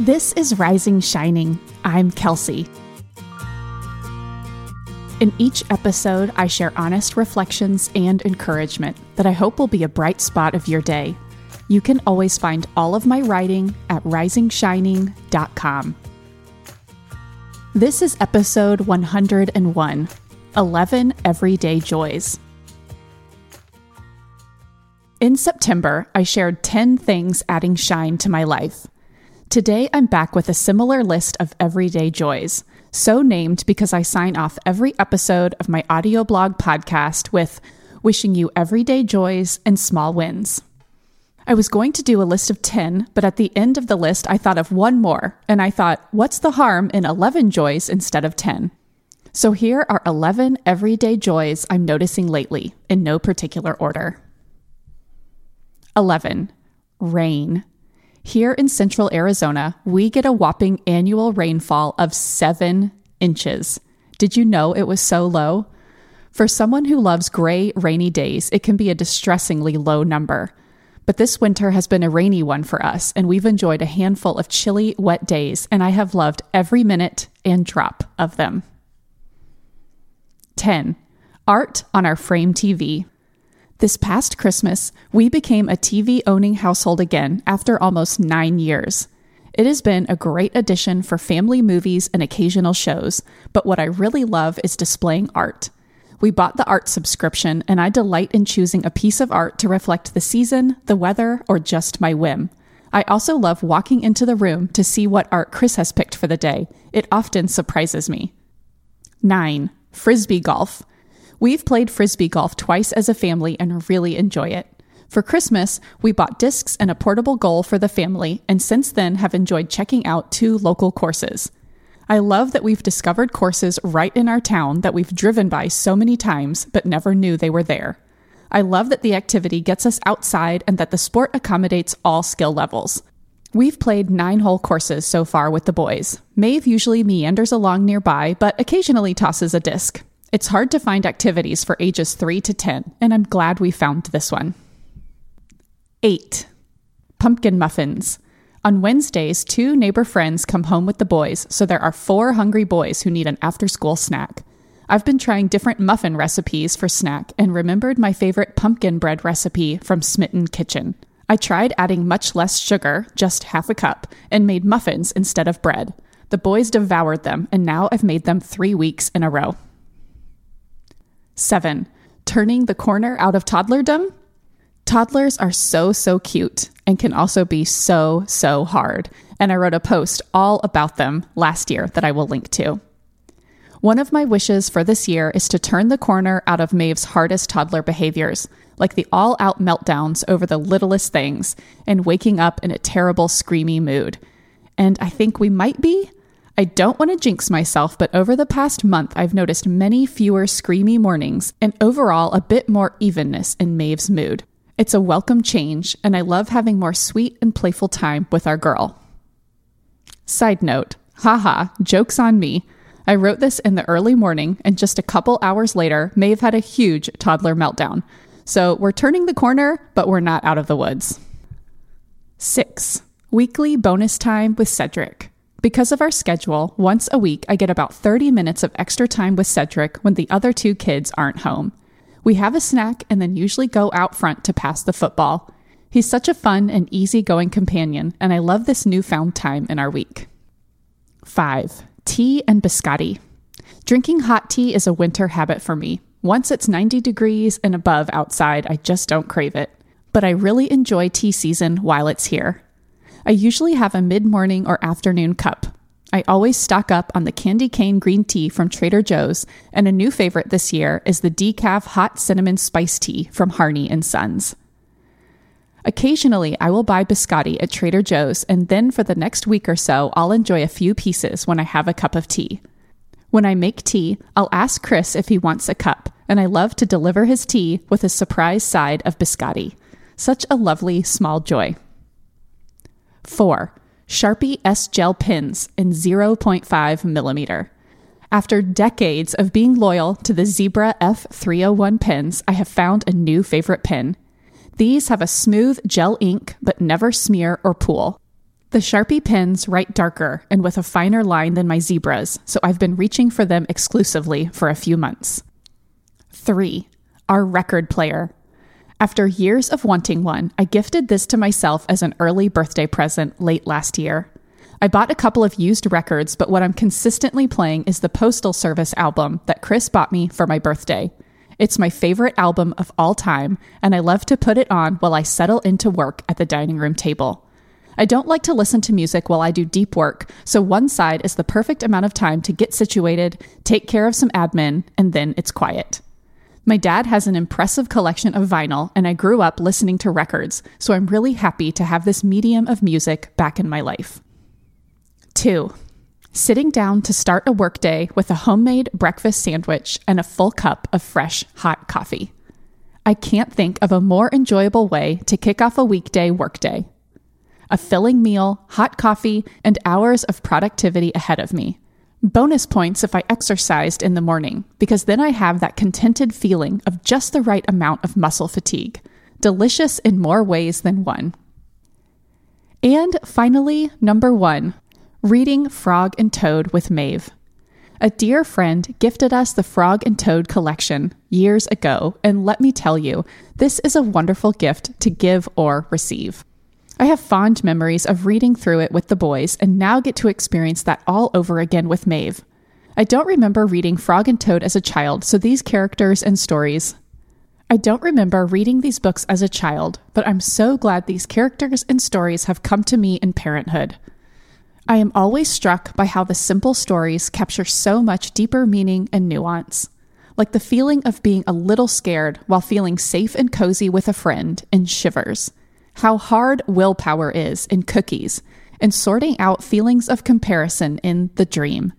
This is Rising Shining. I'm Kelsey. In each episode, I share honest reflections and encouragement that I hope will be a bright spot of your day. You can always find all of my writing at risingshining.com. This is episode 101 11 Everyday Joys. In September, I shared 10 things adding shine to my life. Today, I'm back with a similar list of everyday joys, so named because I sign off every episode of my audio blog podcast with wishing you everyday joys and small wins. I was going to do a list of 10, but at the end of the list, I thought of one more, and I thought, what's the harm in 11 joys instead of 10? So here are 11 everyday joys I'm noticing lately, in no particular order. 11. Rain. Here in central Arizona, we get a whopping annual rainfall of 7 inches. Did you know it was so low? For someone who loves gray, rainy days, it can be a distressingly low number. But this winter has been a rainy one for us, and we've enjoyed a handful of chilly, wet days, and I have loved every minute and drop of them. 10. Art on our frame TV. This past Christmas, we became a TV owning household again after almost nine years. It has been a great addition for family movies and occasional shows, but what I really love is displaying art. We bought the art subscription, and I delight in choosing a piece of art to reflect the season, the weather, or just my whim. I also love walking into the room to see what art Chris has picked for the day. It often surprises me. 9. Frisbee golf. We've played frisbee golf twice as a family and really enjoy it. For Christmas, we bought discs and a portable goal for the family, and since then have enjoyed checking out two local courses. I love that we've discovered courses right in our town that we've driven by so many times but never knew they were there. I love that the activity gets us outside and that the sport accommodates all skill levels. We've played nine hole courses so far with the boys. Maeve usually meanders along nearby, but occasionally tosses a disc. It's hard to find activities for ages 3 to 10, and I'm glad we found this one. 8. Pumpkin muffins. On Wednesdays, two neighbor friends come home with the boys, so there are four hungry boys who need an after school snack. I've been trying different muffin recipes for snack and remembered my favorite pumpkin bread recipe from Smitten Kitchen. I tried adding much less sugar, just half a cup, and made muffins instead of bread. The boys devoured them, and now I've made them three weeks in a row. 7. Turning the corner out of toddlerdom. Toddlers are so, so cute and can also be so, so hard. And I wrote a post all about them last year that I will link to. One of my wishes for this year is to turn the corner out of Maeve's hardest toddler behaviors, like the all out meltdowns over the littlest things and waking up in a terrible, screamy mood. And I think we might be, I don't want to jinx myself, but over the past month, I've noticed many fewer screamy mornings and overall a bit more evenness in Maeve's mood. It's a welcome change, and I love having more sweet and playful time with our girl. Side note, haha, joke's on me. I wrote this in the early morning, and just a couple hours later, Maeve had a huge toddler meltdown. So we're turning the corner, but we're not out of the woods. 6. Weekly bonus time with Cedric. Because of our schedule, once a week I get about 30 minutes of extra time with Cedric when the other two kids aren't home. We have a snack and then usually go out front to pass the football. He's such a fun and easygoing companion, and I love this newfound time in our week. 5. Tea and biscotti. Drinking hot tea is a winter habit for me. Once it's 90 degrees and above outside, I just don't crave it. But I really enjoy tea season while it's here. I usually have a mid morning or afternoon cup. I always stock up on the candy cane green tea from Trader Joe's, and a new favorite this year is the decaf hot cinnamon spice tea from Harney and Sons. Occasionally, I will buy biscotti at Trader Joe's, and then for the next week or so, I'll enjoy a few pieces when I have a cup of tea. When I make tea, I'll ask Chris if he wants a cup, and I love to deliver his tea with a surprise side of biscotti. Such a lovely small joy. 4. Sharpie S Gel pins in 0.5 millimeter. After decades of being loyal to the Zebra F301 pens, I have found a new favorite pen. These have a smooth gel ink but never smear or pool. The Sharpie pens write darker and with a finer line than my zebras, so I've been reaching for them exclusively for a few months. 3. Our record player. After years of wanting one, I gifted this to myself as an early birthday present late last year. I bought a couple of used records, but what I'm consistently playing is the Postal Service album that Chris bought me for my birthday. It's my favorite album of all time, and I love to put it on while I settle into work at the dining room table. I don't like to listen to music while I do deep work, so one side is the perfect amount of time to get situated, take care of some admin, and then it's quiet. My dad has an impressive collection of vinyl, and I grew up listening to records, so I'm really happy to have this medium of music back in my life. 2. Sitting down to start a workday with a homemade breakfast sandwich and a full cup of fresh, hot coffee. I can't think of a more enjoyable way to kick off a weekday workday a filling meal, hot coffee, and hours of productivity ahead of me. Bonus points if I exercised in the morning, because then I have that contented feeling of just the right amount of muscle fatigue. Delicious in more ways than one. And finally, number one reading Frog and Toad with Maeve. A dear friend gifted us the Frog and Toad collection years ago, and let me tell you, this is a wonderful gift to give or receive. I have fond memories of reading through it with the boys and now get to experience that all over again with Maeve. I don't remember reading Frog and Toad as a child, so these characters and stories. I don't remember reading these books as a child, but I'm so glad these characters and stories have come to me in parenthood. I am always struck by how the simple stories capture so much deeper meaning and nuance. Like the feeling of being a little scared while feeling safe and cozy with a friend in Shivers how hard willpower is in cookies, and sorting out feelings of comparison in The Dream.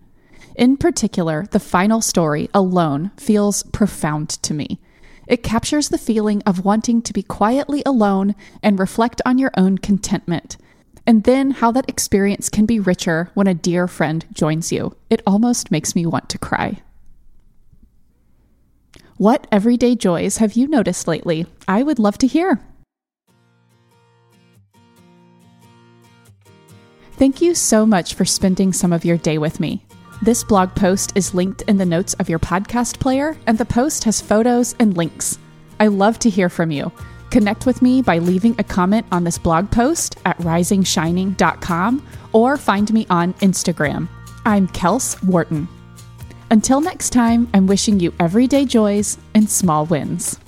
In particular, the final story alone feels profound to me. It captures the feeling of wanting to be quietly alone and reflect on your own contentment. And then how that experience can be richer when a dear friend joins you. It almost makes me want to cry. What everyday joys have you noticed lately? I would love to hear. Thank you so much for spending some of your day with me. This blog post is linked in the notes of your podcast player, and the post has photos and links. I love to hear from you. Connect with me by leaving a comment on this blog post at risingshining.com or find me on Instagram. I'm Kels Wharton. Until next time, I'm wishing you everyday joys and small wins.